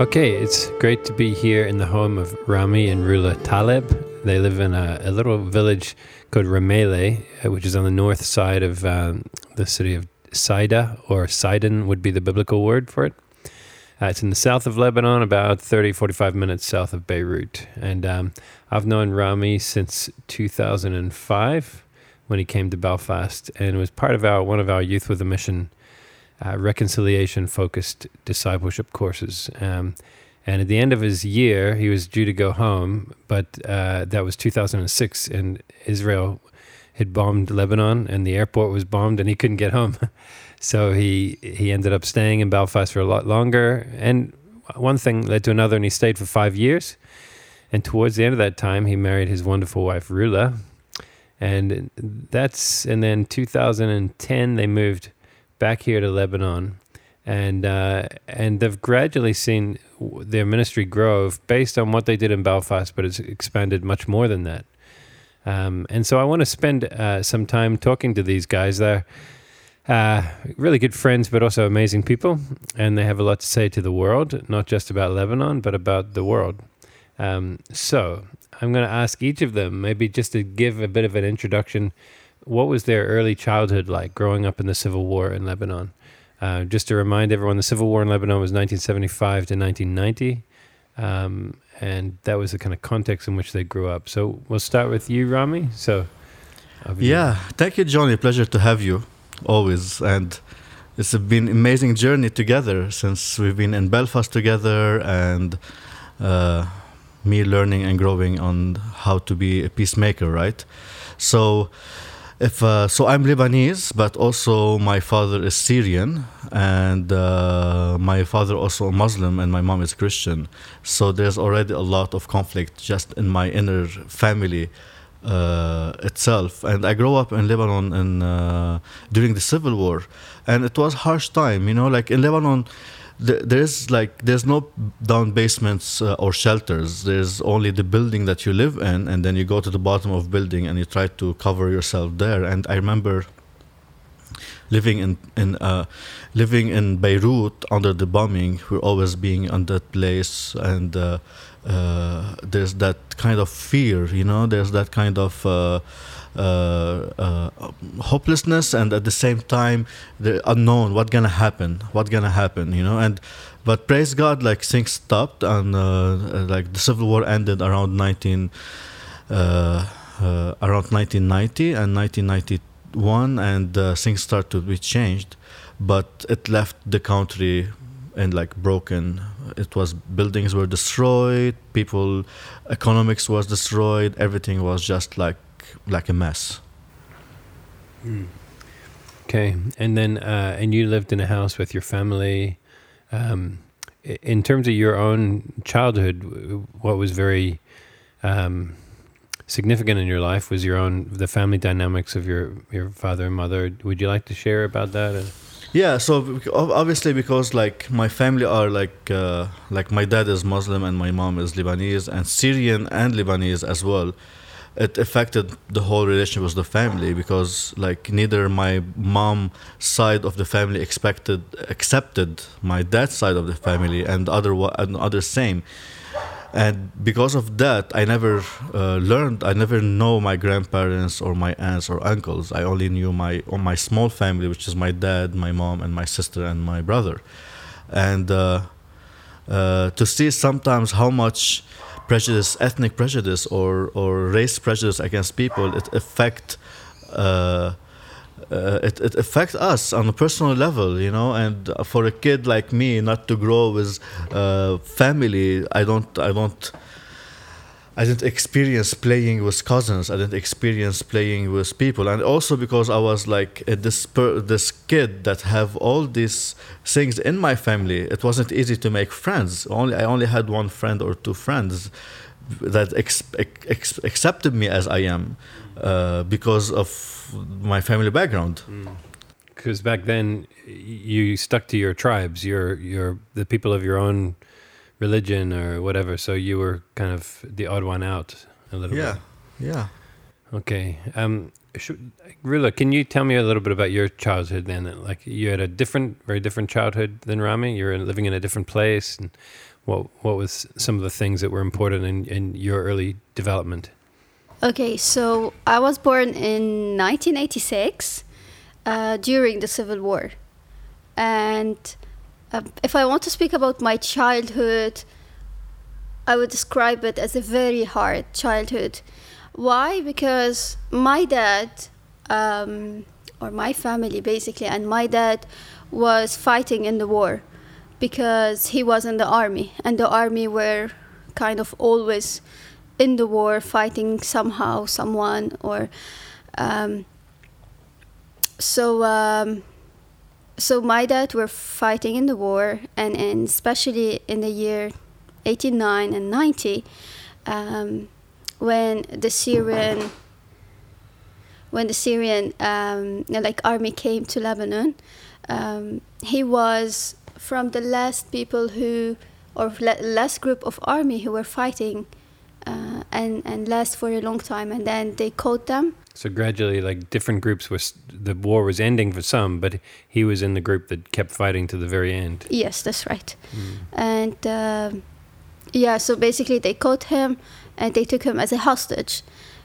Okay, it's great to be here in the home of Rami and Rula Taleb. They live in a, a little village called Ramele, uh, which is on the north side of um, the city of Saida, or Sidon would be the biblical word for it. Uh, it's in the south of Lebanon, about 30, 45 minutes south of Beirut. And um, I've known Rami since 2005 when he came to Belfast and was part of our one of our Youth with a Mission uh, reconciliation focused discipleship courses. Um, and at the end of his year, he was due to go home, but uh, that was 2006, and Israel had bombed Lebanon, and the airport was bombed, and he couldn't get home. so he he ended up staying in Belfast for a lot longer, and one thing led to another, and he stayed for five years. And towards the end of that time, he married his wonderful wife Rula, and that's and then 2010 they moved back here to Lebanon, and uh, and they've gradually seen their ministry grow based on what they did in Belfast, but it's expanded much more than that. Um, and so I want to spend uh, some time talking to these guys. They're uh, really good friends, but also amazing people, and they have a lot to say to the world, not just about Lebanon, but about the world. Um, so I'm going to ask each of them, maybe just to give a bit of an introduction what was their early childhood like growing up in the civil war in Lebanon? Uh, just to remind everyone, the civil war in Lebanon was 1975 to 1990. Um, and that was the kind of context in which they grew up. So we'll start with you, Rami. So, yeah, thank you, Johnny. Pleasure to have you always. And it's been an amazing journey together since we've been in Belfast together and uh, me learning and growing on how to be a peacemaker, right? So, if uh, so, I'm Lebanese, but also my father is Syrian, and uh, my father also a Muslim, and my mom is Christian. So there's already a lot of conflict just in my inner family uh, itself. And I grew up in Lebanon in, uh, during the civil war, and it was harsh time. You know, like in Lebanon there's like there's no down basements uh, or shelters. There's only the building that you live in and then you go to the bottom of building and you try to cover yourself there. And i remember living in in uh, living in beirut under the bombing. We're always being on that place and uh, uh there's that kind of fear you know? There's that kind of uh, Uh, uh, um, hopelessness and at the same time the unknown what gonna happen what gonna happen you know? And but praise god like things stopped and uh, uh like the civil war ended around 19 around 1990 and 1991 and things started to be changed. But it left the country and like broken. It was buildings were destroyed people economics was destroyed everything was just like like a mess. Mm. Okay, and then uh, and you lived in a house with your family. Um, in terms of your own childhood, what was very um, significant in your life was your own the family dynamics of your your father and mother. Would you like to share about that? Yeah, so obviously because like my family are like uh, like my dad is Muslim and my mom is Lebanese and Syrian and Lebanese as well it affected the whole relationship with the family because like neither my mom side of the family expected accepted my dad's side of the family and other and other same. And because of that i never uh, learned i never know my grandparents or my aunts or uncles. I only knew my my small family which is my dad my mom and my sister and my brother. And uh, uh, to see sometimes how much prejudice, ethnic prejudice, or or race prejudice against people, it affect. Uh, uh, it, it affects us on a personal level, you know. And for a kid like me, not to grow with uh, family, I don't, I don't, I didn't experience playing with cousins. I didn't experience playing with people, and also because I was like this per, this kid that have all these things in my family. It wasn't easy to make friends. Only I only had one friend or two friends that ex, ex, accepted me as I am uh, because of my family background. Because mm. back then, you stuck to your tribes, your your the people of your own religion or whatever. So you were kind of the odd one out a little yeah. bit. Yeah. Yeah. Okay. Um, should, Rula, can you tell me a little bit about your childhood then? Like you had a different, very different childhood than Rami. You were living in a different place, and what what was some of the things that were important in, in your early development? Okay, so I was born in 1986 uh, during the Civil War, and uh, if I want to speak about my childhood, I would describe it as a very hard childhood. Why? Because my dad, um, or my family basically, and my dad was fighting in the war because he was in the army, and the army were kind of always in the war fighting somehow, someone, or. Um, so um, so my dad were fighting in the war and, especially in the year 89 and 90 um, when the syrian when the syrian um, like army came to lebanon um, he was from the last people who or last group of army who were fighting uh, and and last for a long time and then they caught them so gradually, like different groups was the war was ending for some, but he was in the group that kept fighting to the very end. Yes, that's right. Mm. And uh, yeah, so basically they caught him and they took him as a hostage.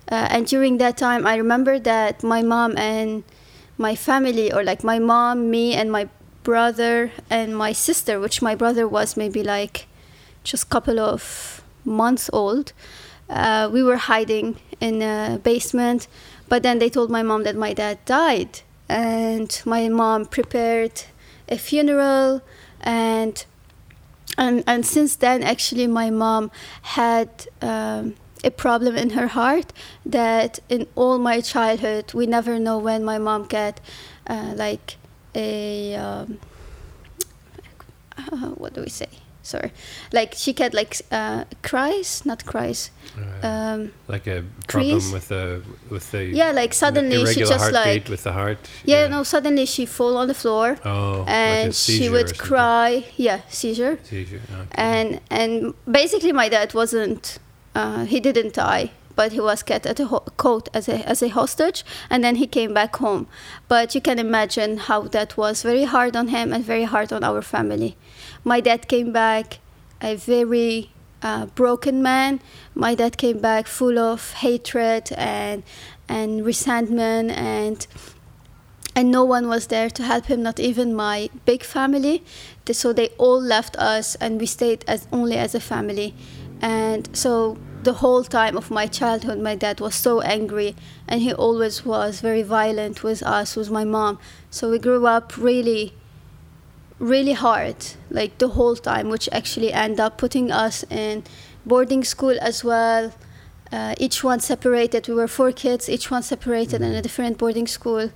Uh, and during that time, I remember that my mom and my family, or like my mom, me, and my brother and my sister, which my brother was maybe like just a couple of months old, uh, we were hiding in a basement but then they told my mom that my dad died, and my mom prepared a funeral, and and and since then, actually, my mom had. Um, a problem in her heart that in all my childhood we never know when my mom got uh, like a um, uh, what do we say sorry. Like she had like uh, cries not cries uh, um, like a problem with the with the yeah like suddenly she just like with the heart? yeah, yeah, no suddenly she fall on the floor oh and like she would cry. Yeah seizure. Seizure okay. and and basically my dad wasn't uh, he didn't die but he was kept at a ho- court as a as a hostage, and then he came back home. But you can imagine how that was very hard on him and very hard on our family. My dad came back a very uh, broken man. My dad came back full of hatred and and resentment and and no one was there to help him not even my big family. So they all left us and we stayed as only as a family. And so the whole time of my childhood my dad was so angry and he always was very violent with us with my mom. So we grew up really really hard like the whole time which actually end up putting us in boarding school as well. Uh, each one separated. We were four kids each one separated in a mm-hmm. different boarding school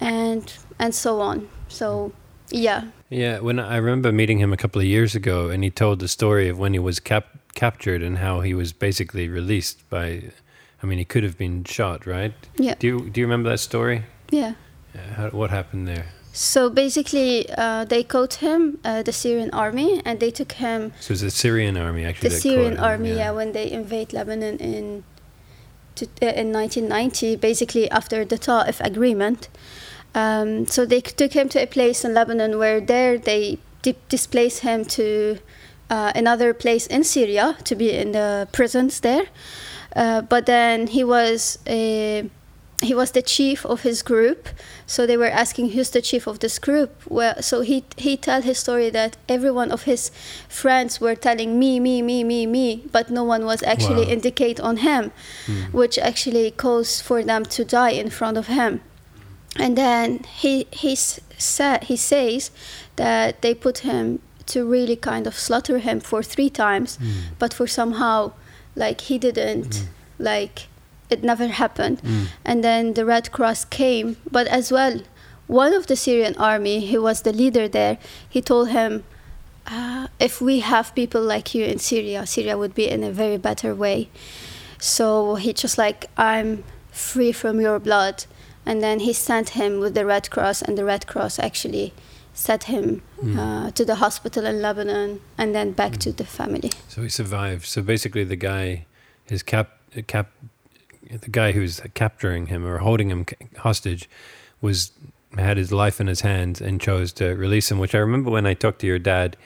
and and so on. So yeah. Yeah when i remember meeting him a couple of years ago and he told the story of when he was cap- captured and how he was basically released by i mean he could have been shot right? Yeah. Do you do you remember that story? Yeah, yeah how, what happened there so basically, uh, they caught him, uh, the Syrian army, and they took him. So it's the Syrian army actually. The Syrian army, him, yeah. yeah. when they invade Lebanon in to, uh, in 1990, basically after the Ta'if agreement. Um, so they took him to a place in Lebanon where there they di- displaced him to uh, another place in Syria to be in the prisons there. Uh, but then he was a he was the chief of his group so they were asking who's the chief of this group well so he he tell his story that every one of his friends were telling me me me me me but no one was actually wow. indicate on him mm. which actually caused for them to die in front of him and then he he said he says that they put him to really kind of slaughter him for three times mm. but for somehow like he didn't mm. like it never happened. Mm. And then the Red Cross came, but as well, one of the Syrian army, he was the leader there, he told him, uh, if we have people like you in Syria, Syria would be in a very better way. So he just like, I'm free from your blood. And then he sent him with the Red Cross, and the Red Cross actually sent him mm. uh, to the hospital in Lebanon and then back mm. to the family. So he survived. So basically, the guy, his cap, cap the guy who's capturing him or holding him hostage was had his life in his hands and chose to release him. Which I remember when I talked to your dad,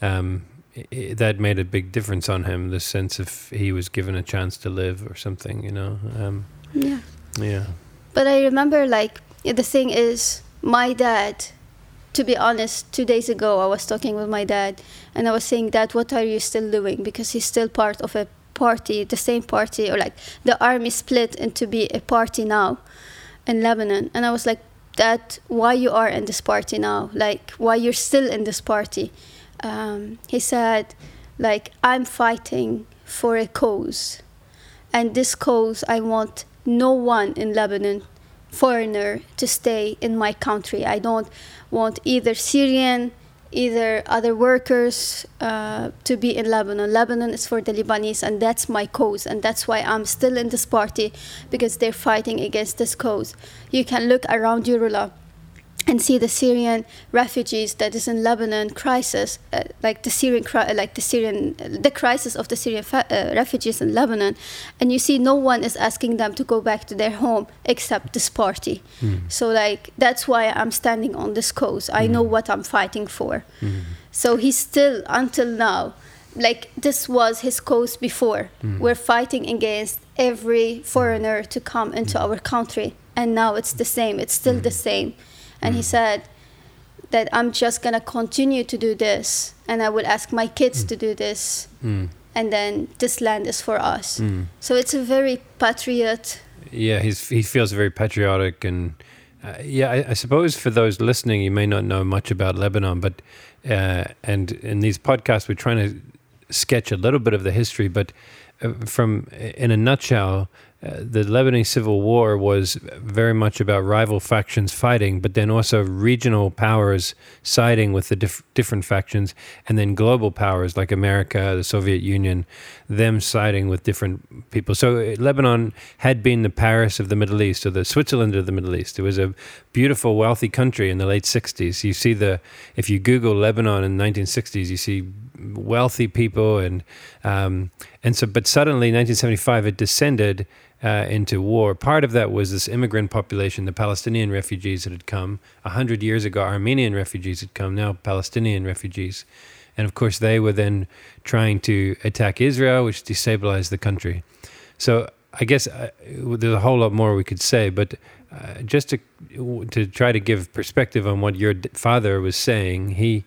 um, it, that made a big difference on him. The sense of he was given a chance to live or something, you know. Um, yeah. Yeah. But I remember, like, the thing is, my dad. To be honest, two days ago I was talking with my dad, and I was saying, "Dad, what are you still doing?" Because he's still part of a party, the same party, or like the army split into be a party now in Lebanon. And I was like, that why you are in this party now? Like why you're still in this party? Um, he said like i'm fighting for a cause. And this cause i want no one in lebanon foreigner to stay in my country. I don't want either syrian either other workers uh, to be in Lebanon. Lebanon is for the Lebanese, and that's my cause, and that's why I'm still in this party because they're fighting against this cause. You can look around Urula and see the Syrian refugees that is in Lebanon crisis, uh, like the Syrian, like the Syrian, the crisis of the Syrian fa- uh, refugees in Lebanon, and you see no one is asking them to go back to their home except this party. Mm. So like that's why I'm standing on this cause. I mm. know what I'm fighting for. Mm. So he's still until now, like this was his cause before. Hmm. We're fighting against every foreigner to come into our country, and now it's the same. It's still the hmm. same and mm. he said that I'm just gonna continue to do this, and I will ask my kids mm. to do this, mm. and then this land is for us. Mm. So it's a very patriot. Yeah, he's he feels very patriotic, and uh, yeah, I, I, suppose for those listening, you may not know much about Lebanon, but uh, and in these podcasts, we're trying to sketch a little bit of the history, but uh, from in a nutshell uh, the Lebanese civil war was very much about rival factions fighting, but then also regional powers siding with the dif- different factions, and then global powers like America, the Soviet Union, them siding with different people. So uh, Lebanon had been the Paris of the Middle East, or the Switzerland of the Middle East. It was a beautiful, wealthy country in the late 60s. You see the, if you Google Lebanon in the 1960s, you see wealthy people and um, and so but suddenly 1975 it descended uh, into war. Part of that was this immigrant population, the Palestinian refugees that had come. A hundred years ago, Armenian refugees had come, now Palestinian refugees. And of course, they were then trying to attack Israel, which destabilized the country. So I guess uh, there's a whole lot more we could say, but uh, just to to try to give perspective on what your father was saying, he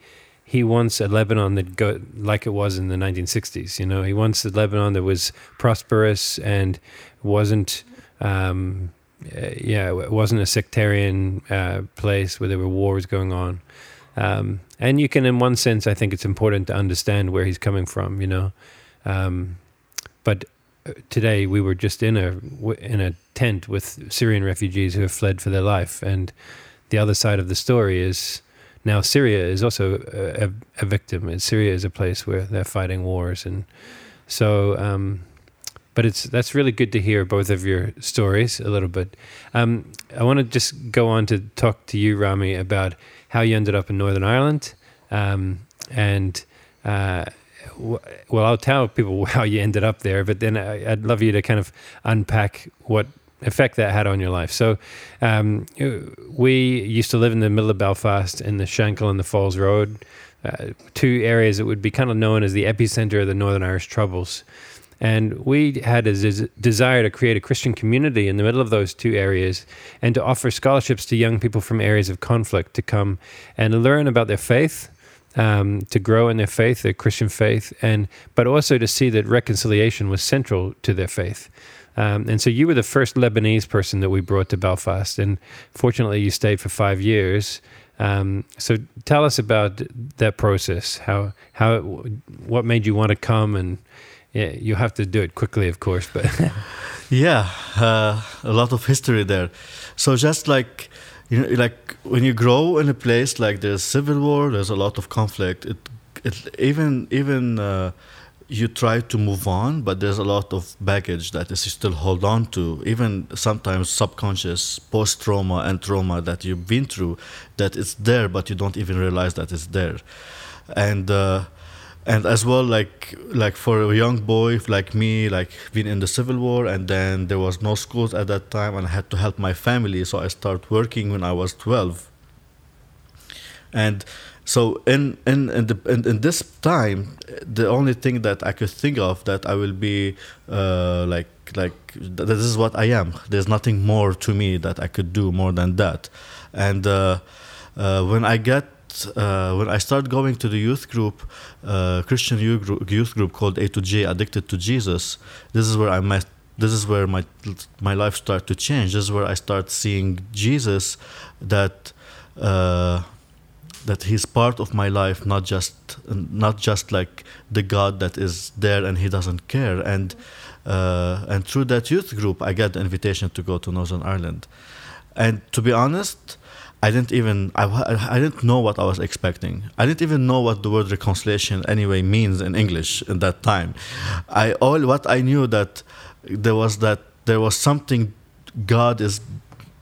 he wants a Lebanon that go like it was in the 1960s. You know, he wants a Lebanon that was prosperous and wasn't, um, uh, yeah, it wasn't a sectarian uh, place where there were wars going on. Um, and you can, in one sense, I think it's important to understand where he's coming from. You know, um, but today we were just in a in a tent with Syrian refugees who have fled for their life, and the other side of the story is now Syria is also a, a, victim. And Syria is a place where they're fighting wars, and so. Um, but it's that's really good to hear both of your stories a little bit. Um, I want to just go on to talk to you, Rami, about how you ended up in Northern Ireland, um, and uh, well, I'll tell people how you ended up there, but then I, I'd love you to kind of unpack what effect that had on your life. So, um, we used to live in the middle of Belfast in the Shankill and the Falls Road, uh, two areas that would be kind of known as the epicenter of the Northern Irish Troubles. And we had a des- desire to create a Christian community in the middle of those two areas and to offer scholarships to young people from areas of conflict to come and learn about their faith. Um, to grow in their faith, their Christian faith, and but also to see that reconciliation was central to their faith. Um, and so you were the first Lebanese person that we brought to Belfast, and fortunately you stayed for five years. Um, so tell us about that process. How how what made you want to come, and yeah, you have to do it quickly, of course, but yeah, uh, a lot of history there. So just like you know, like when you grow in a place like there's civil war, there's a lot of conflict. It it even even. Uh, you try to move on, but there's a lot of baggage that is still hold on to, even sometimes subconscious post trauma and trauma that you've been through, that it's there, but you don't even realize that it's there, and uh, and as well like like for a young boy like me like been in the civil war and then there was no schools at that time and i had to help my family so i started working when i was 12 and so in in in, the, in in this time the only thing that i could think of that i will be uh, like like th- this is what i am. There's nothing more to me that i could do more than that. And uh, uh, when i get uh, when I started going to the youth group, uh, Christian youth group, youth group called A to J, Addicted to Jesus, this is where I met. This is where my my life started to change. This is where I start seeing Jesus, that uh, that He's part of my life, not just not just like the God that is there and He doesn't care. And uh, and through that youth group, I get the invitation to go to Northern Ireland. And to be honest, I didn't even I, I didn't know what I was expecting. I didn't even know what the word reconciliation anyway means in English in that time. I all what I knew that there was that there was something God is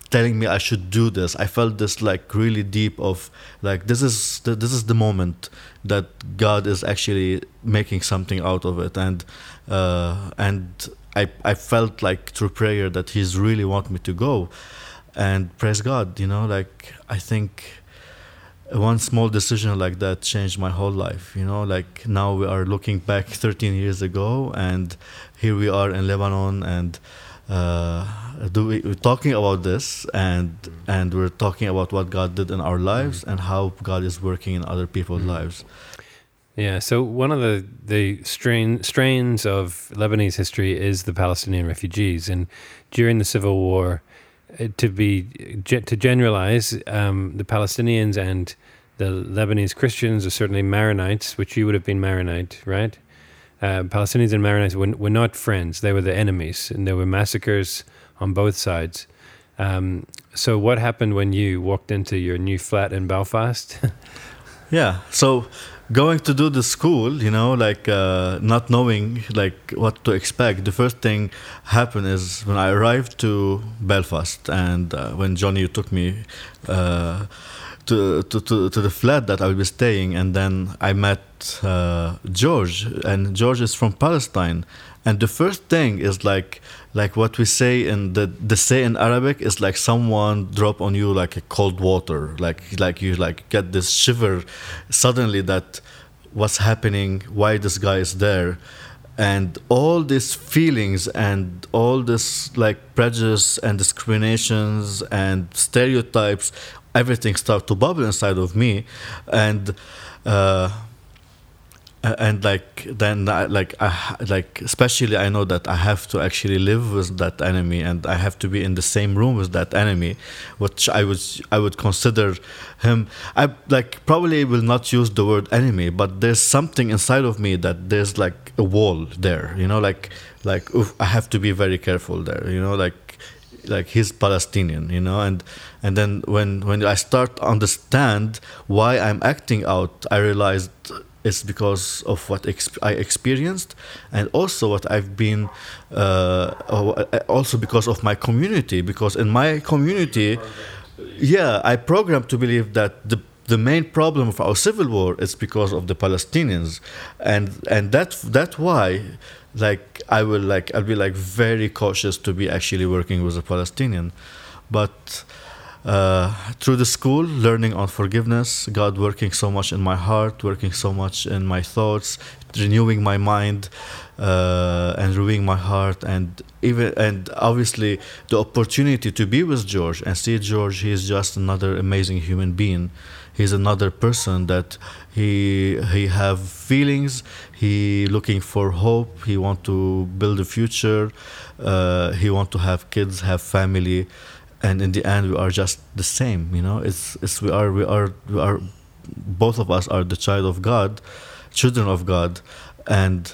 telling me I should do this. I felt this like really deep of like this is the, this is the moment that God is actually making something out of it and uh, and I I felt like through prayer that He's really want me to go and praise God, you know, like I think one small decision like that changed my whole life, you know, like now we are looking back 13 years ago and here we are in Lebanon and uh, do we, we're talking about this and and we're talking about what God did in our lives and how God is working in other people's Mm. lives. Yeah, so one of the the strain strains of Lebanese history is the Palestinian refugees, and during the civil war, to be to generalize, um, the Palestinians and the Lebanese Christians are certainly Maronites, which you would have been Maronite, right? Uh, Palestinians and Maronites were, were not friends; they were the enemies, and there were massacres on both sides. Um, so, what happened when you walked into your new flat in Belfast? Yeah. So going to do the school, you know, like uh, not knowing like what to expect. The first thing happened is when I arrived to Belfast, and uh, when Johnny took me. Uh, to, to, to, to the flat that I will be staying, and then I met uh, George, and George is from Palestine. And the first thing is like like what we say in the the say in Arabic is like someone drop on you like a cold water, like like you like get this shiver suddenly that what's happening, why this guy is there, and all these feelings and all this like prejudice and discriminations and stereotypes everything start to bubble inside of me and uh, and like then I, like I, like especially I know that I have to actually live with that enemy and I have to be in the same room with that enemy which I would I would consider him I like probably will not use the word enemy but there's something inside of me that there's like a wall there you know like like oof, I have to be very careful there you know like like he's Palestinian, you know, and and then when when I start to understand why I'm acting out, I realized it's because of what exp- I experienced, and also what I've been, uh, also because of my community. Because in my community, yeah, I programmed to believe that the the main problem of our civil war is because of the Palestinians, and and that that why like I will like I'll be like very cautious to be actually working with a Palestinian, but uh, through the school, learning on forgiveness, God working so much in my heart, working so much in my thoughts, renewing my mind, uh, and renewing my heart, and even and obviously the opportunity to be with George and see George. He is just another amazing human being. He's another person that he he have feelings. He looking for hope. He want to build a future. Uh, he want to have kids, have family and in the end we are just the same you know it's, it's we are we are we are both of us are the child of god children of god and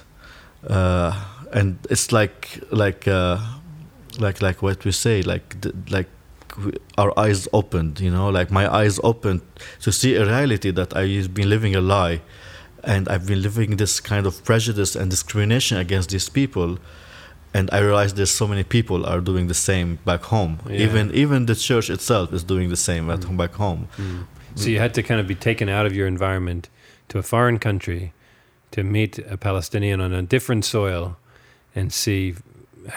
uh, and it's like like uh, like like what we say like like our eyes opened you know like my eyes opened to see a reality that i've been living a lie and i've been living this kind of prejudice and discrimination against these people and I realized there's so many people are doing the same back home. Yeah. Even even the church itself is doing the same at Mm. back home. So you had to kind of be taken out of your environment to a foreign country to meet a Palestinian on a different soil and see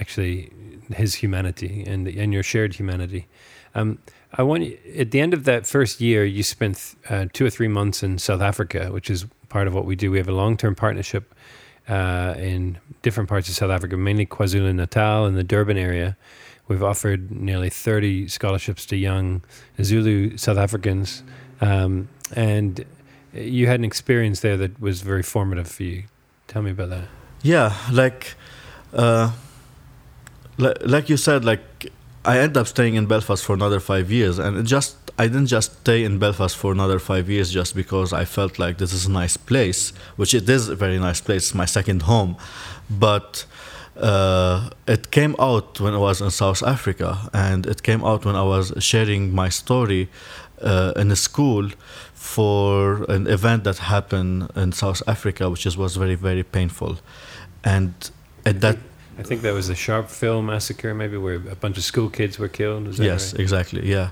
actually his humanity and and your shared humanity. Um, I want you, at the end of that first year, you spent uh, two or three months in South Africa, which is part of what we do. We have a long term partnership uh, in different parts of South Africa, mainly KwaZulu Natal and the Durban area. We've offered nearly 30 scholarships to young Zulu South Africans. Um, and you had an experience there that was very formative for you. Tell me about that. Yeah, like, uh, like, you said, like I end up staying in Belfast for another five years, and just I didn't just stay in Belfast for another five years just because I felt like this is a nice place, which it is a very nice place, my second home, but. Uh, it came out when I was in South Africa, and it came out when I was sharing my story uh, in a school for an event that happened in South Africa, which is, was very, very painful. And at that I think that was the Sharpeville massacre, maybe where a bunch of school kids were killed. yes, right? exactly. Yeah,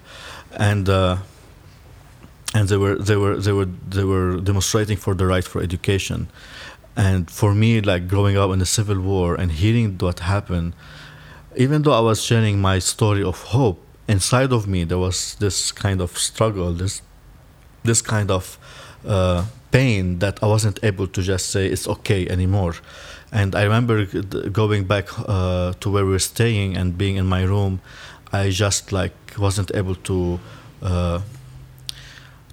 and uh, and they were they were they were they were demonstrating for the right for education, and for me, like growing up in the civil war and hearing what happened, even though I was sharing my story of hope, inside of me there was this kind of struggle, this this kind of uh, pain that I wasn't able to just say it's okay anymore. And I remember going back uh, to where we were staying and being in my room. I just like wasn't able to uh,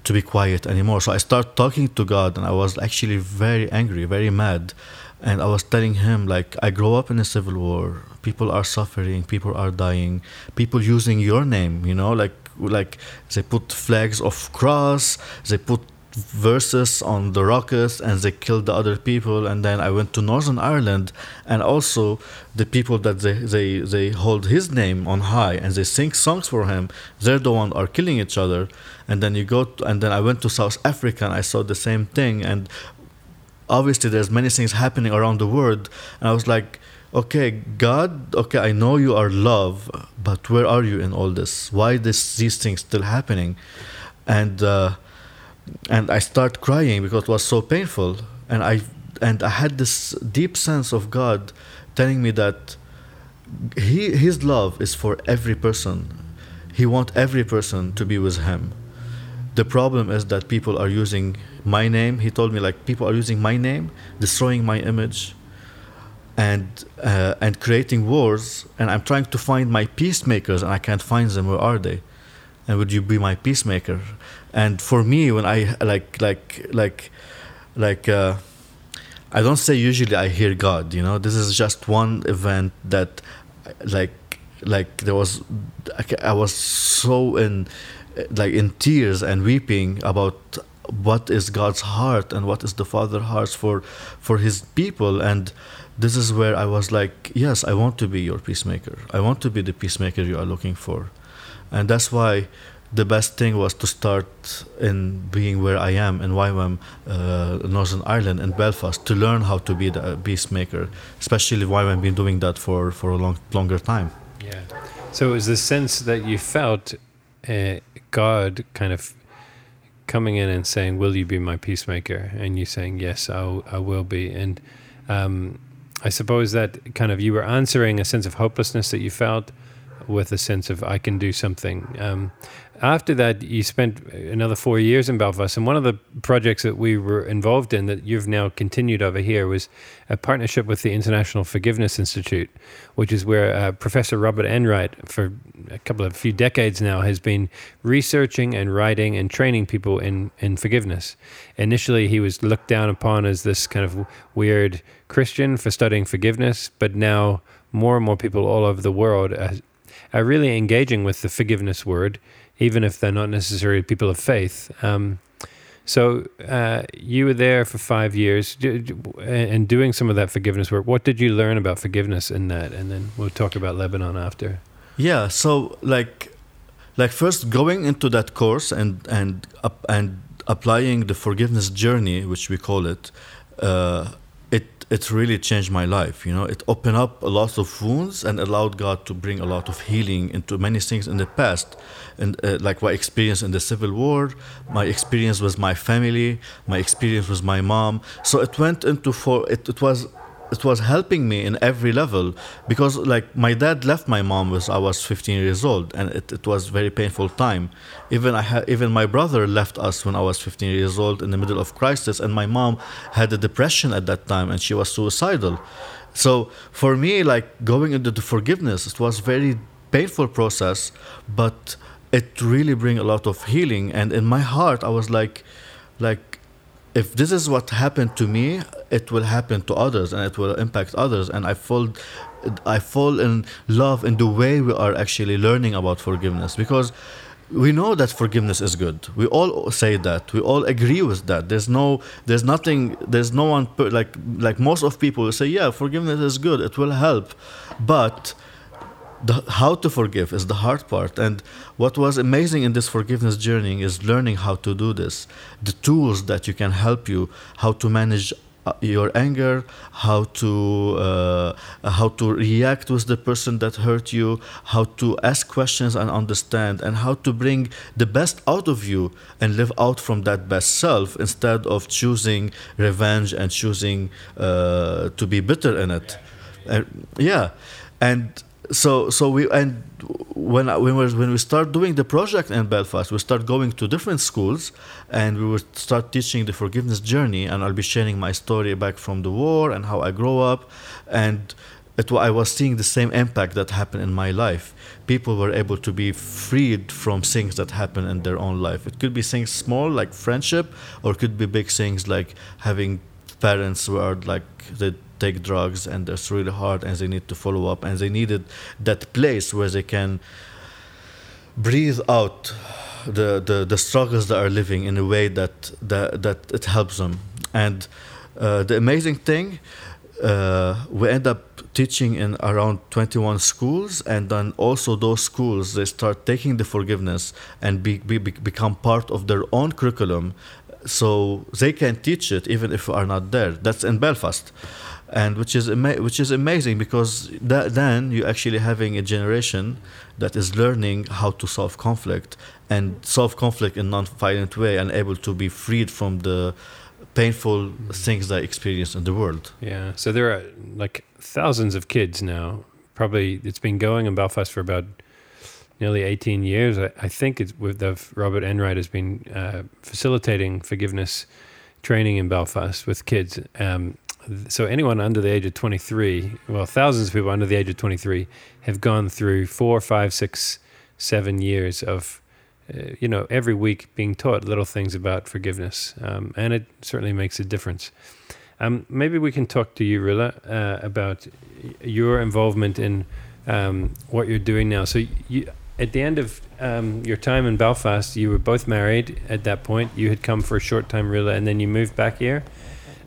to be quiet anymore. So I started talking to God, and I was actually very angry, very mad. And I was telling him like I grew up in a civil war. People are suffering. People are dying. People using your name. You know, like like they put flags of cross. They put verses on the rockets and they killed the other people. And then i went to northern ireland and also the people that they, they, they hold his name on high and they sing songs for him. They're the one are killing each other. And then you go to, and then i went to south africa and i saw the same thing. And obviously there's many things happening around the world. And i was like okay god okay i know you are love but where are you in all this? Why this these things still happening? And uh, and I start crying because it was so painful, and I and I had this deep sense of God telling me that he his love is for every person. He wants every person to be with him. The problem is that people are using my name. He told me like people are using my name, destroying my image, and uh, and creating wars. And I'm trying to find my peacemakers, and I can't find them. Where are they? And would you be my peacemaker? And for me when i like like like like uh, i don't say usually i hear god you know? This is just one event that like like there was i was so in like in tears and weeping about what is god's heart and what is the father's heart for for his people. And this is where i was like yes i want to be your peacemaker. I want to be the peacemaker you are looking for. And that's why the best thing was to start in being where I am in YWAM, uh, Northern Ireland and Belfast to learn how to be the peacemaker, especially YWAM been doing that for, for a long, longer time. Yeah. So it was the sense that you felt uh, God kind of coming in and saying, Will you be my peacemaker? And you saying, Yes, I, I will be. And um, I suppose that kind of you were answering a sense of hopelessness that you felt with a sense of I can do something. Um, after that, you spent another four years in Belfast, and one of the projects that we were involved in that you've now continued over here was a partnership with the International Forgiveness Institute, which is where uh, Professor Robert Enright, for a couple of few decades now, has been researching and writing and training people in in forgiveness. Initially, he was looked down upon as this kind of weird Christian for studying forgiveness, but now more and more people all over the world are, are really engaging with the forgiveness word even if they're not necessarily people of faith. Um, so uh, you were there for five years and doing some of that forgiveness work. What did you learn about forgiveness in that? And then we'll talk about Lebanon after. Yeah. So like, like first going into that course and and and applying the forgiveness journey, which we call it. Uh, it really changed my life. You know, it opened up a lot of wounds and allowed God to bring a lot of healing into many things in the past, and uh, like my experience in the Civil War, my experience with my family, my experience with my mom. So it went into for it. It was it was helping me in every level because like my dad left my mom was I was 15 years old and it, it was very painful time. Even I had even my brother left us when I was 15 years old in the middle of crisis and my mom had a depression at that time and she was suicidal. So for me like going into the forgiveness it was very painful process but it really bring a lot of healing and in my heart I was like like if this is what happened to me, it will happen to others and it will impact others. And I fall, I fall in love in the way we are actually learning about forgiveness because we know that forgiveness is good. We all say that. We all agree with that. There's no, there's nothing, there's no one like like most of people say, yeah, forgiveness is good. It will help, but the, how to forgive is the hard part. And what was amazing in this forgiveness journey is learning how to do this. The tools that you can help you, how to manage uh, your anger, how to uh, how to react with the person that hurt you, how to ask questions and understand, and how to bring the best out of you and live out from that best self instead of choosing revenge and choosing uh, to be bitter in it. Uh, yeah, and so so we and when we when we start doing the project in Belfast, we start going to different schools, and we will start teaching the forgiveness journey. And I'll be sharing my story back from the war and how I grow up, and it, I was seeing the same impact that happened in my life. People were able to be freed from things that happen in their own life. It could be things small like friendship, or it could be big things like having parents who are like they take drugs and it's really hard and they need to follow up and they needed that place where they can breathe out the, the, the struggles that are living in a way that, that, that it helps them. And uh, the amazing thing, uh, we end up teaching in around 21 schools and then also those schools they start taking the forgiveness and be, be, become part of their own curriculum so they can teach it even if we are not there that's in belfast and which is ama- which is amazing because that, then you're actually having a generation that is learning how to solve conflict and solve conflict in non-violent way and able to be freed from the painful things they experience in the world. Yeah, so there are like thousands of kids now. Probably it's been going in Belfast for about nearly 18 years. I, I think it's with the Robert Enright has been uh, facilitating forgiveness training in Belfast with kids. Um, so anyone under the age of 23, well, thousands of people under the age of 23 have gone through four, five, six, seven years of, uh, you know, every week being taught little things about forgiveness, um, and it certainly makes a difference. Um, maybe we can talk to you, Rula, uh, about your involvement in um, what you're doing now. So, you, at the end of um, your time in Belfast, you were both married at that point. You had come for a short time, Rula, and then you moved back here.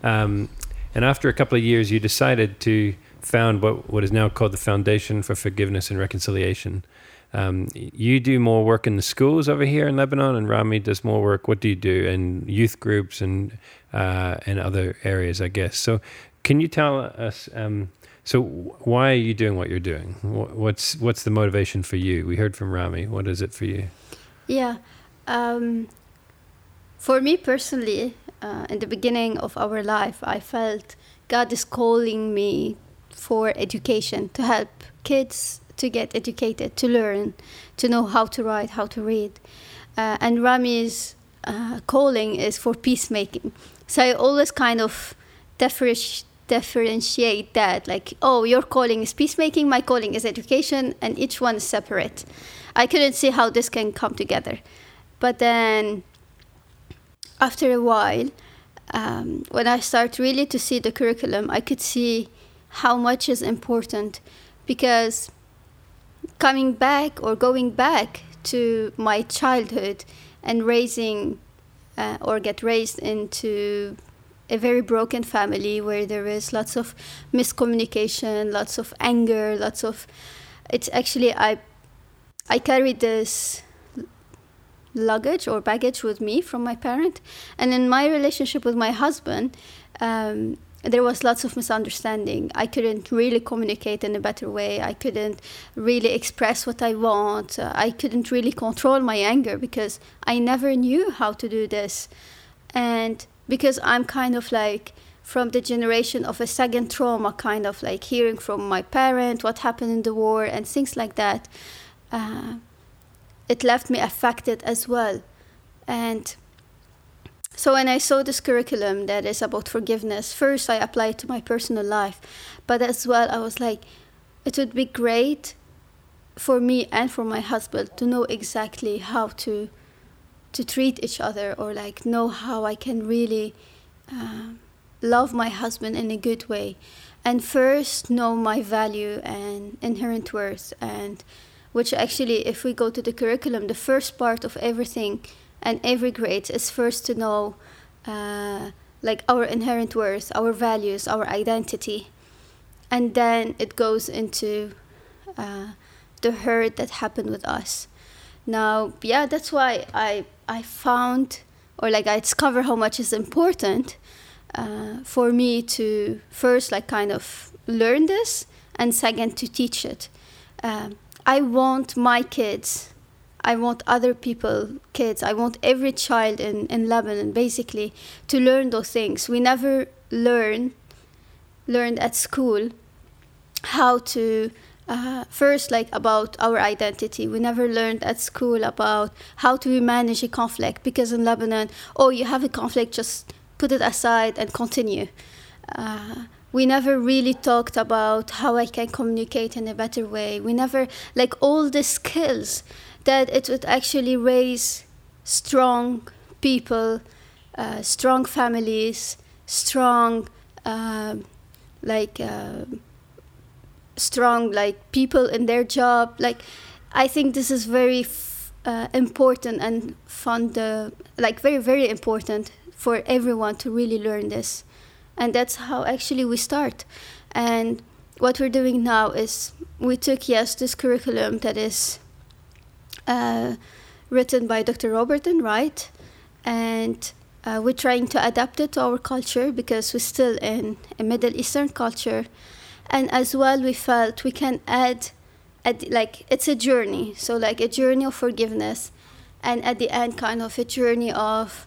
Um, and after a couple of years, you decided to found what, what is now called the Foundation for Forgiveness and Reconciliation. Um, you do more work in the schools over here in Lebanon, and Rami does more work. What do you do in youth groups and uh, and other areas, I guess? So, can you tell us? Um, so, why are you doing what you're doing? What's what's the motivation for you? We heard from Rami. What is it for you? Yeah, um, for me personally, uh, in the beginning of our life, I felt God is calling me for education to help kids to get educated, to learn, to know how to write, how to read. Uh, and Rami's uh, calling is for peacemaking. So I always kind of differentiate that like, oh, your calling is peacemaking, my calling is education, and each one is separate. I couldn't see how this can come together. But then after a while, um, when I start really to see the curriculum, I could see how much is important because coming back or going back to my childhood and raising uh, or get raised into a very broken family where there is lots of miscommunication, lots of anger, lots of it's actually I I carried this luggage or baggage with me from my parent. And in my relationship with my husband, um, there was lots of misunderstanding. I couldn't really communicate in a better way. I couldn't really express what I want. Uh, I couldn't really control my anger because I never knew how to do this. And because I'm kind of like from the generation of a second trauma, kind of like hearing from my parent what happened in the war and things like that, uh, it left me affected as well. And so when I saw this curriculum that is about forgiveness, first I applied to my personal life, but as well I was like, it would be great for me and for my husband to know exactly how to to treat each other or like know how I can really uh, love my husband in a good way, and first know my value and inherent worth and which actually if we go to the curriculum the first part of everything and every grade is first to know uh, like our inherent worth, our values, our identity, and then it goes into uh, the hurt that happened with us. Now, yeah, that's why I I found or like I discover how much is important uh, for me to first like kind of learn this and second to teach it. Um, I want my kids. I want other people, kids, I want every child in, in Lebanon basically to learn those things. We never learn learned at school how to uh, first like about our identity. We never learned at school about how to manage a conflict because in lebanon oh you have a conflict just put it aside and continue. Uh, we never really talked about how i can communicate in a better way we never like all the skills that it would actually raise strong people, uh, strong families, strong, uh, like, uh, strong like people in their job. Like, I think this is very f- uh, important and fun. like very very important for everyone to really learn this, and that's how actually we start. And what we're doing now is we took yes this curriculum that is uh, written by Dr. Robert Enright, and uh, we're trying to adapt it to our culture because we're still in a Middle Eastern culture, and as well we felt we can add, add like it's a journey, so like a journey of forgiveness, and at the end kind of a journey of.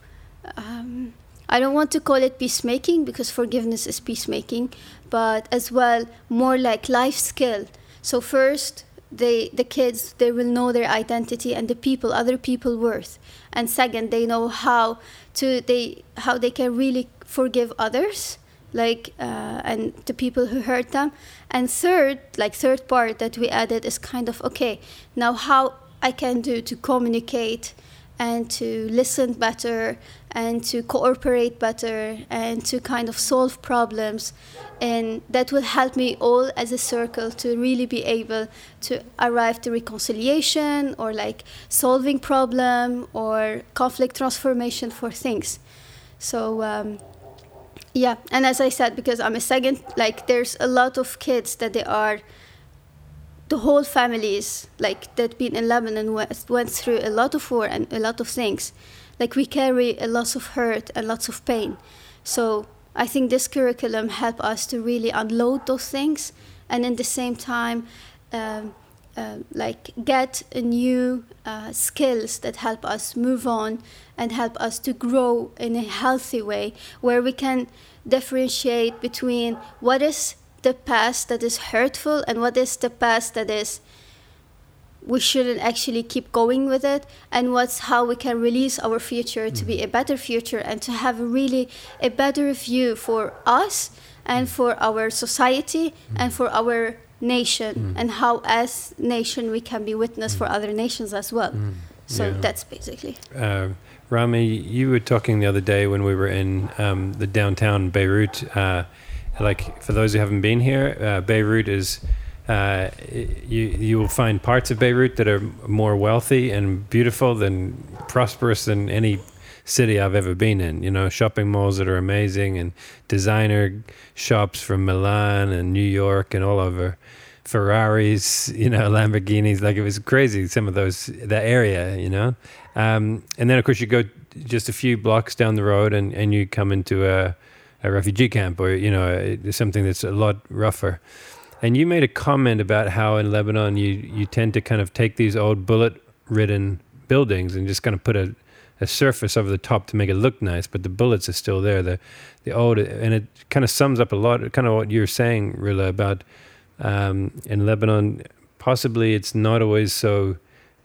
Um, I don't want to call it peacemaking because forgiveness is peacemaking, but as well more like life skill. So first they the kids they will know their identity and the people other people worth and second they know how to they how they can really forgive others like uh, and the people who hurt them and third like third part that we added is kind of okay now how i can do to communicate and to listen better and to cooperate better and to kind of solve problems. And that will help me all as a circle to really be able to arrive to reconciliation or like solving problem or conflict transformation for things. So um, yeah. And as i said because i'm a second like there's a lot of kids that they are the whole families like that been in lebanon went, went through a lot of war and a lot of things. Like we carry a lot of hurt and lots of pain. So I think this curriculum helped us to really unload those things and in the same time um, uh, like get new uh, skills that help us move on and help us to grow in a healthy way where we can differentiate between what is the past that is hurtful and what is the past that is we shouldn't actually keep going with it and what's how we can release our future to be mm-hmm. a better future and to have really a better view for us and mm. for our society and mm. for our nation mm. and how as nation we can be witness for other nations as well so yeah. that's basically uh, Rami, you were talking the other day when we were in um, the downtown Beirut. Uh, like for those who haven't been here, uh, Beirut is uh, you you will find parts of Beirut that are more wealthy and beautiful than prosperous than any city I've ever been in. You know, shopping malls that are amazing and designer shops from Milan and New York and all over. Ferraris, you know, Lamborghinis, like it was crazy. Some of those, that area, you know, um, and then of course you go just a few blocks down the road and, and you come into a a refugee camp or you know something that's a lot rougher. And you made a comment about how in Lebanon you you tend to kind of take these old bullet-ridden buildings and just kind of put a a surface over the top to make it look nice, but the bullets are still there. The the old and it kind of sums up a lot, kind of what you're saying, Rula, about um, in Lebanon. Possibly, it's not always so.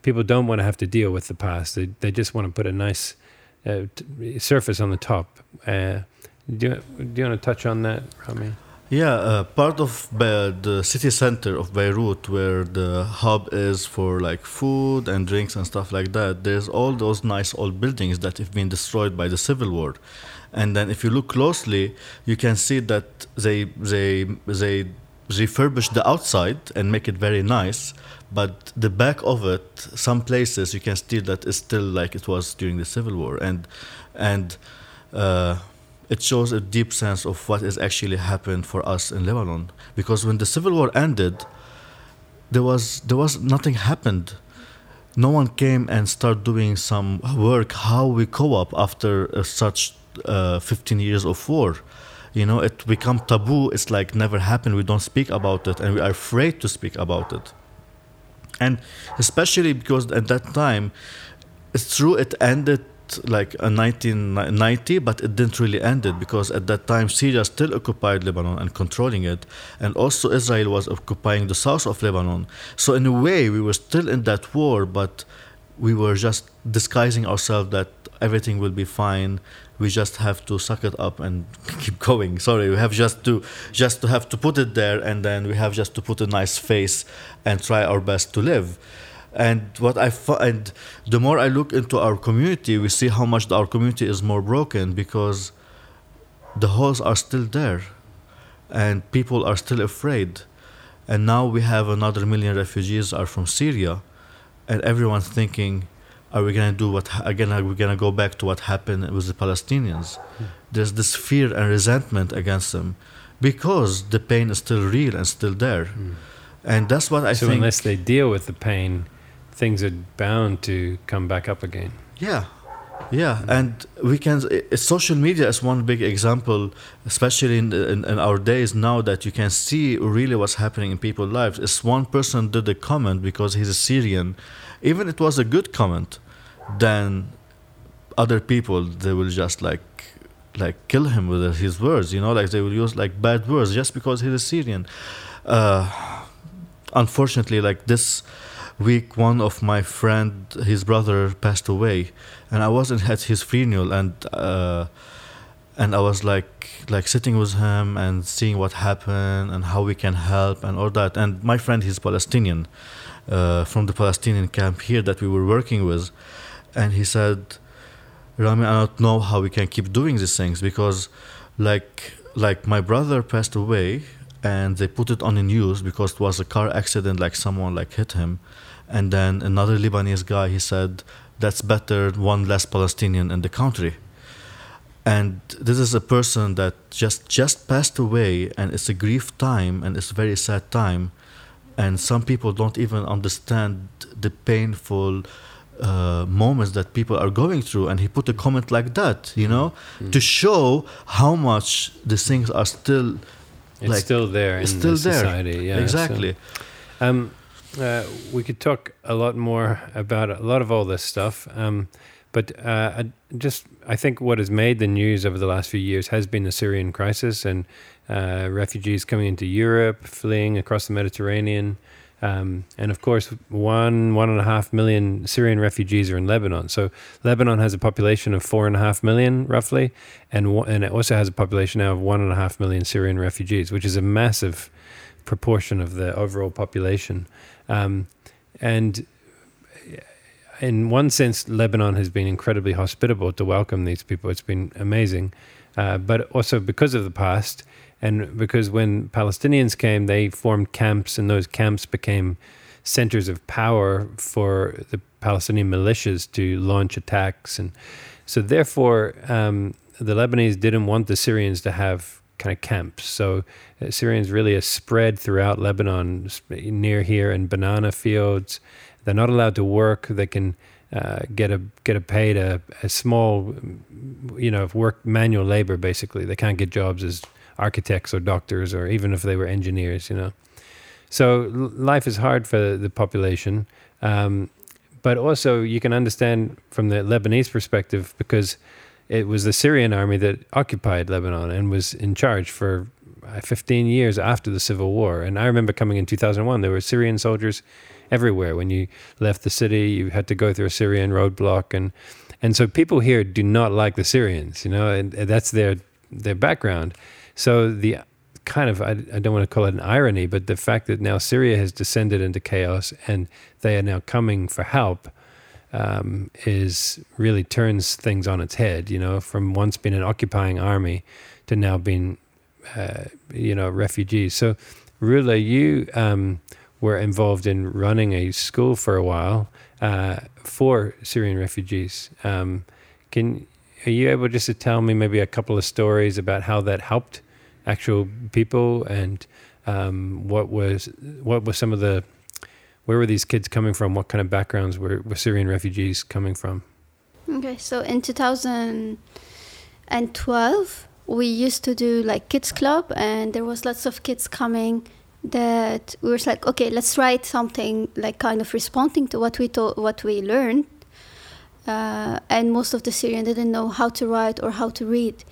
People don't want to have to deal with the past. They they just want to put a nice uh, t- surface on the top. Uh, do you, do you want to touch on that, Rami? Yeah, uh, part of Be- the city center of Beirut, where the hub is for like food and drinks and stuff like that, there's all those nice old buildings that have been destroyed by the civil war. And then if you look closely, you can see that they they they refurbish the outside and make it very nice, but the back of it, some places you can see that it's still like it was during the civil war, and and. Uh, it shows a deep sense of what has actually happened for us in Lebanon. Because when the civil war ended, there was there was nothing happened. No one came and started doing some work how we co-op after uh, such uh, 15 years of war. You know, it become taboo. It's like never happened. We don't speak about it, and we are afraid to speak about it. And especially because at that time, it's true it ended like a 1990, but it didn't really end it because at that time Syria still occupied Lebanon and controlling it, and also Israel was occupying the south of Lebanon. So in a way, we were still in that war, but we were just disguising ourselves that everything will be fine. We just have to suck it up and keep going. Sorry, we have just to just to have to put it there, and then we have just to put a nice face and try our best to live and what I find, the more I look into our community, we see how much our community is more broken because the holes are still there, and people are still afraid. And now we have another million refugees are from Syria, and everyone's thinking, are we gonna do what again? Are we gonna go back to what happened with the Palestinians? Mm. There's this fear and resentment against them because the pain is still real and still there. Mm. And that's what I so think. So unless they deal with the pain, things are bound to come back up again. Yeah, yeah, mm. and we can. Uh, uh, social media is one big example, especially in, in, in our days now that you can see really what's happening in people's lives. If one person did a comment because he's a Syrian, even it was a good comment, then other people they will just like like kill him with his words. You know, like they will use like bad words just because he's a Syrian. Uh, unfortunately, like this week one of my friend his brother passed away and i wasn't at his funeral and uh, and i was like like sitting with him and seeing what happened and how we can help and all that. And my friend he's palestinian uh, from the palestinian camp here that we were working with and he said rami i don't know how we can keep doing these things because like like my brother passed away and they put it on the news because it was a car accident like someone like hit him. And then another lebanese guy he said that's better one less palestinian in the country. And this is a person that just just passed away and it's a grief time and it's a very sad time. And some people don't even understand the painful uh, moments that people are going through. And he put a comment like that you know mm-hmm. to show how much these things are still it's like, still there it's in still the society. there yeah exactly so, um, uh, we could talk a lot more about a lot of all this stuff um, but uh, I just I think what has made the news over the last few years has been the Syrian crisis and uh, refugees coming into Europe, fleeing across the Mediterranean, um, and of course, one one and a half million Syrian refugees are in Lebanon. So Lebanon has a population of four and a half million, roughly, and and it also has a population now of one and a half million Syrian refugees, which is a massive proportion of the overall population. Um, and in one sense, Lebanon has been incredibly hospitable to welcome these people. It's been amazing, uh, but also because of the past and because when Palestinians came, they formed camps, and those camps became centers of power for the Palestinian militias to launch attacks. And so, therefore, um, the Lebanese didn't want the Syrians to have kind of camps. So, uh, Syrians really are spread throughout Lebanon, near here in banana fields. They're not allowed to work. They can uh, get a get a paid a, a small, you know, work manual labor. Basically, they can't get jobs as architects or doctors or even if they were engineers. You know, so life is hard for the population. Um, but also, you can understand from the Lebanese perspective because it was the Syrian army that occupied Lebanon and was in charge for uh, 15 years after the civil war. And I remember coming in 2001, there were Syrian soldiers everywhere. When you left the city, you had to go through a Syrian roadblock, and and so people here do not like the Syrians, you know, and, and that's their their background. So the kind of I, I don't want to call it an irony, but the fact that now Syria has descended into chaos and they are now coming for help. Um, is really turns things on its head, you know, from once being an occupying army to now being, uh, you know, refugees. So, Rula, you um, were involved in running a school for a while uh, for Syrian refugees. Um, can are you able just to tell me maybe a couple of stories about how that helped actual people and um, what was what was some of the where were these kids coming from? What kind of backgrounds were, were Syrian refugees coming from? Okay, so in 2012, we used to do like kids club, and there was lots of kids coming that we were like, okay, let's write something like kind of responding to what we taught, what we learned. Uh, and most of the Syrian didn't know how to write or how to read,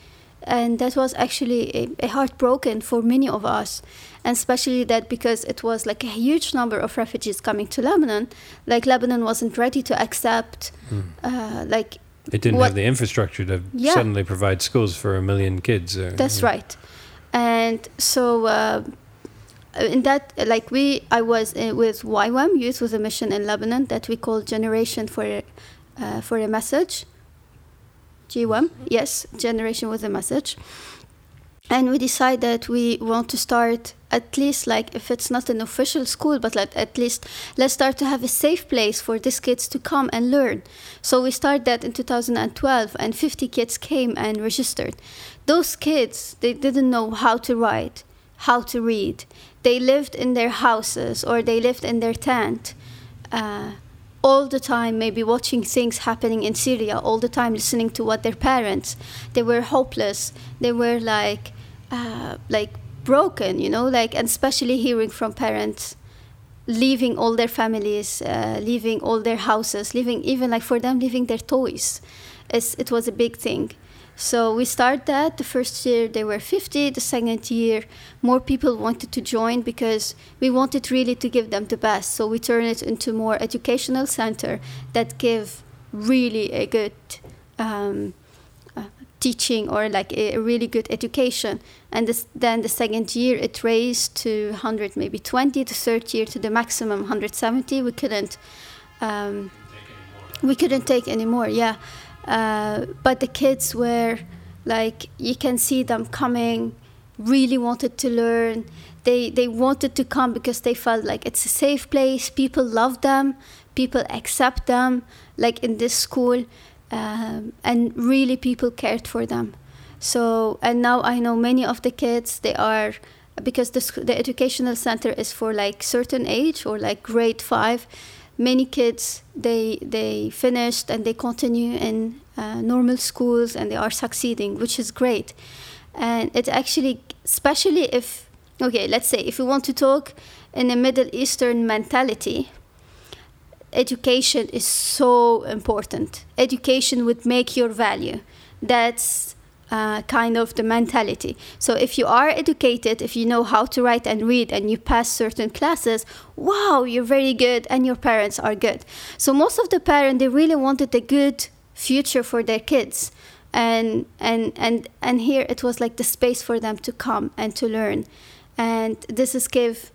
and that was actually a, a heartbroken for many of us, and especially that because it was like a huge number of refugees coming to Lebanon, like Lebanon wasn't ready to accept, Mm. uh, like It didn't What- have the infrastructure to Yeah. suddenly provide schools for a million kids. Or, That's yeah. right. And so uh, in that, like we, I was uh, with YWAM Youth with a Mission in Lebanon that we call Generation for uh, for a Message. GWAM, yes, Generation with a Message. And we decide that we want to start at least like if it's not an official school, but like at least let's start to have a safe place for these kids to come and learn. So we started that in 2012, and 50 kids came and registered. Those kids, they didn't know how to write, how to read. They lived in their houses or they lived in their tent. Uh, all the time maybe watching things happening in Syria all the time listening to what their parents they were hopeless. They were like uh, like broken you know like and especially hearing from parents leaving all their families uh, leaving all their houses leaving even like for them leaving their toys. It's, it was a big thing so we started that. The first year there were 50 the second year more people wanted to join because we wanted really to give them the best. So we turned it into more educational center that give really a good um, uh, teaching or like a, a really good education. And this, then the second year it raised to 100 maybe 20 the third year to the maximum 170 we couldn't um, we couldn't take any more yeah uh, but the kids were like you can see them coming really wanted to learn. They they wanted to come because they felt like it's a safe place. People love them. People accept them like in this school. Um, and really people cared for them. So and now i know many of the kids they are because the, the educational center is for like certain age or like grade five many kids they they finished and they continue in uh, normal schools and they are succeeding which is great. And it actually especially if okay let's say if we want to talk in a middle eastern mentality education is so important. Education would make your value. That's uh, kind of the mentality. So if you are educated, if you know how to write and read and you pass certain classes, wow, you're very good and your parents are good. So most of the parents they really wanted a good future for their kids. And and and and here it was like the space for them to come and to learn. And this is give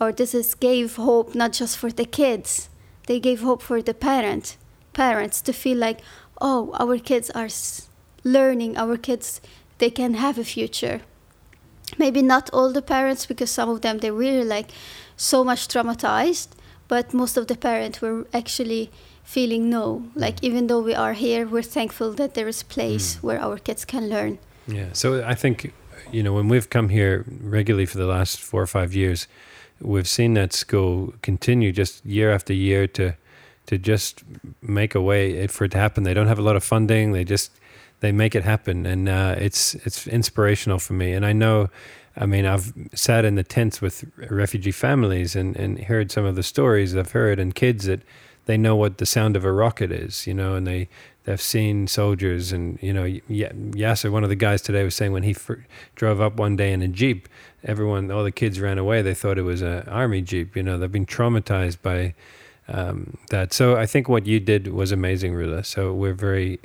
or this is gave hope not just for the kids. They gave hope for the parent parents to feel like, oh, our kids are s- learning our kids they can have a future maybe not all the parents because some of them they really like so much traumatized but most of the parents were actually feeling no like even though we are here we're thankful that there is a place Mm. where our kids can learn Yeah. So I think, you know, when we've come here regularly for the last four or five years, we've seen that school continue just year after year to to just make a way for it to happen. They don't have a lot of funding. They just they make it happen, and uh, it's it's inspirational for me. And I know, I mean, I've sat in the tents with refugee families and and heard some of the stories I've heard, and kids that they know what the sound of a rocket is, you know, and they they've seen soldiers, and you know, Yasser, one of the guys today was saying when he drove up one day in a jeep, everyone, all the kids ran away. They thought it was an army jeep. You know, they've been traumatized by. Um, that so I think what you did was amazing, Rula. So we're very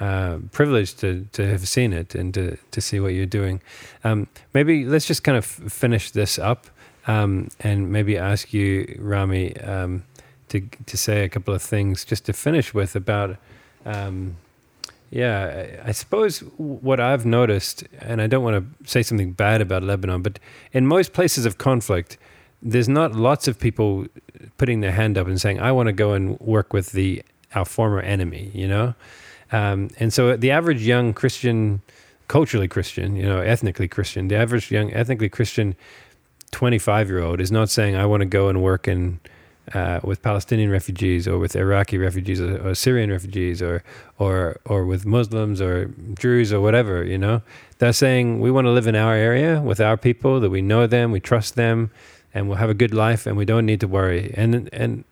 uh, privileged to to have seen it and to to see what you're doing. Um, maybe let's just kind of finish this up um, and maybe ask you, Rami, um, to to say a couple of things just to finish with about. Um, yeah, I suppose what I've noticed, and I don't want to say something bad about Lebanon, but in most places of conflict, there's not lots of people putting their hand up and saying, "I want to go and work with the our former enemy," you know. Um, and so the average young Christian, culturally Christian, you know, ethnically Christian, the average young ethnically Christian 25 year old is not saying, I want to go and work in. Uh, with Palestinian refugees, or with Iraqi refugees, or, or, Syrian refugees, or or or with Muslims or Jews or whatever, you know, they're saying we want to live in our area with our people, that we know them, we trust them, and we'll have a good life, and we don't need to worry. And and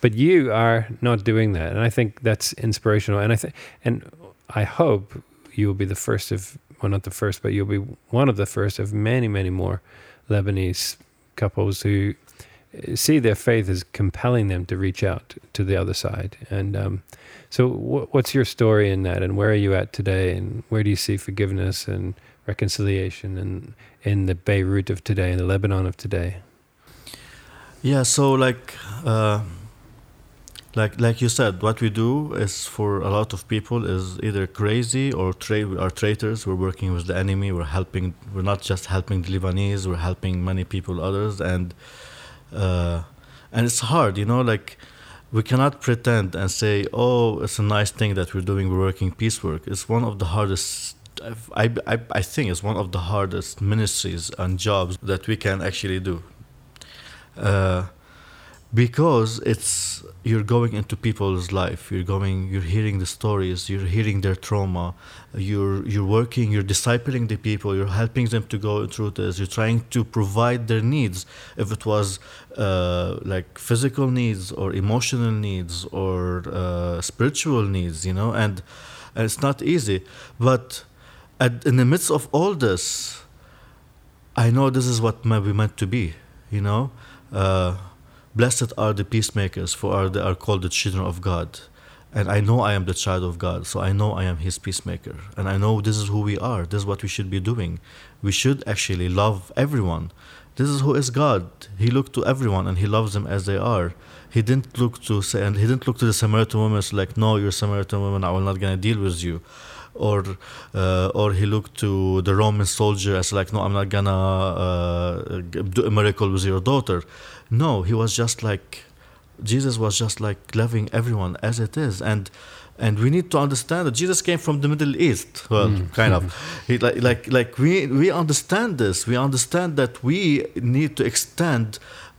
but you are not doing that, and I think that's inspirational. And I think, and I hope you will be the first of, well, not the first, but you'll be one of the first of many, many more Lebanese couples who see their faith as compelling them to reach out to the other side. And um, so, what's your story in that, and where are you at today, and where do you see forgiveness and reconciliation, and in the Beirut of today, in the Lebanon of today? Yeah, so like. Uh, like like you said, what we do is for a lot of people is either crazy or tra- are traitors. We're working with the enemy. We're helping. We're not just helping the Lebanese. We're helping many people, others, and uh, and it's hard, you know. Like we cannot pretend and say, "Oh, it's a nice thing that we're doing. We're working peace work." It's one of the hardest. I, I, I think it's one of the hardest ministries and jobs that we can actually do. Uh, because it's you're going into people's life you're going you're hearing the stories you're hearing their trauma you're you're working you're discipling the people you're helping them to go through this you're trying to provide their needs. If it was uh, like physical needs or emotional needs or uh, spiritual needs you know and, and it's not easy. But at, in the midst of all this i know this is what we meant to be you know? Uh, Blessed are the peacemakers, for they are called the children of God. And I know I am the child of God, so I know I am His peacemaker. And I know this is who we are. This is what we should be doing. We should actually love everyone. This is who is God. He looked to everyone and He loves them as they are. He didn't look to say, and He didn't look to the Samaritan woman like, "No, you're a Samaritan woman. I will not gonna deal with you." Or uh, or he looked to the Roman soldier as like, no, I'm not gonna uh, do a miracle with your daughter. No, he was just like Jesus was just like loving everyone as it is, and and we need to understand that Jesus came from the Middle East. Well, mm. kind of. He, like like like we we understand this. We understand that we need to extend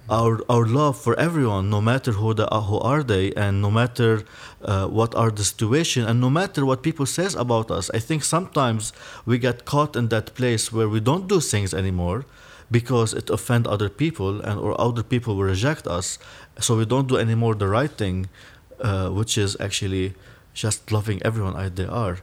our our love for everyone, no matter who the who are they, and no matter uh, what are the situation, and no matter what people says about us. I think sometimes we get caught in that place where we don't do things anymore because it offend other people, and or other people will reject us. So we don't do anymore the right thing, uh, which is actually just loving everyone as they are.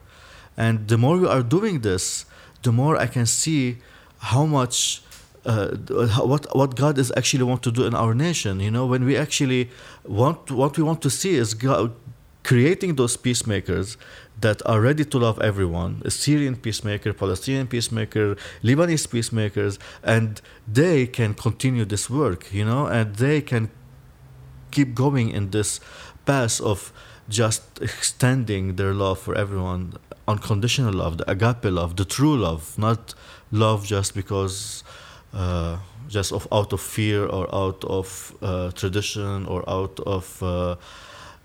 And the more we are doing this, the more I can see how much uh, what what God is actually want to do in our nation. You know, when we actually want what we want to see is God creating those peacemakers that are ready to love everyone a Syrian peacemaker, Palestinian peacemaker, Lebanese peacemakers, and they can continue this work, you know, and they can keep going in this path of just extending their love for everyone, unconditional love, the agape love, the true love, not love just because uh, just of out of fear or out of uh, tradition or out of uh,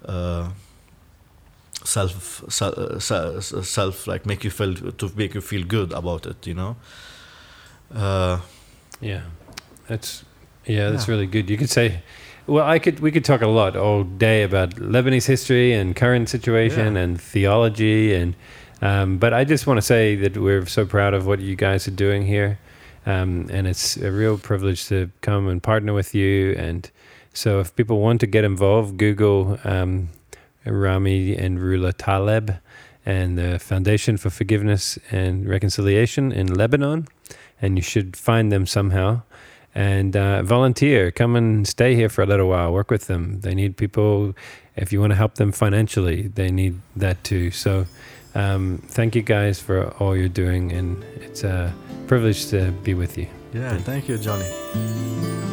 uh self, self, self, like make you feel to make you feel good about it, you know. Uh, yeah, that's yeah, that's yeah. really good. You could say Well, I could we could talk a lot all day about Lebanese history and current situation Yeah. and theology and um, but I just want to say that we're so proud of what you guys are doing here. Um, and it's a real privilege to come and partner with you. And so, if people want to get involved, Google um, Rami and Rula Taleb and the Foundation for Forgiveness and Reconciliation in Lebanon, and you should find them somehow. And uh, volunteer, come and stay here for a little while, work with them. They need people. If you want to help them financially, they need that too. So, um, thank you guys for all you're doing, and it's a privilege to be with you. Yeah, thank you, Johnny.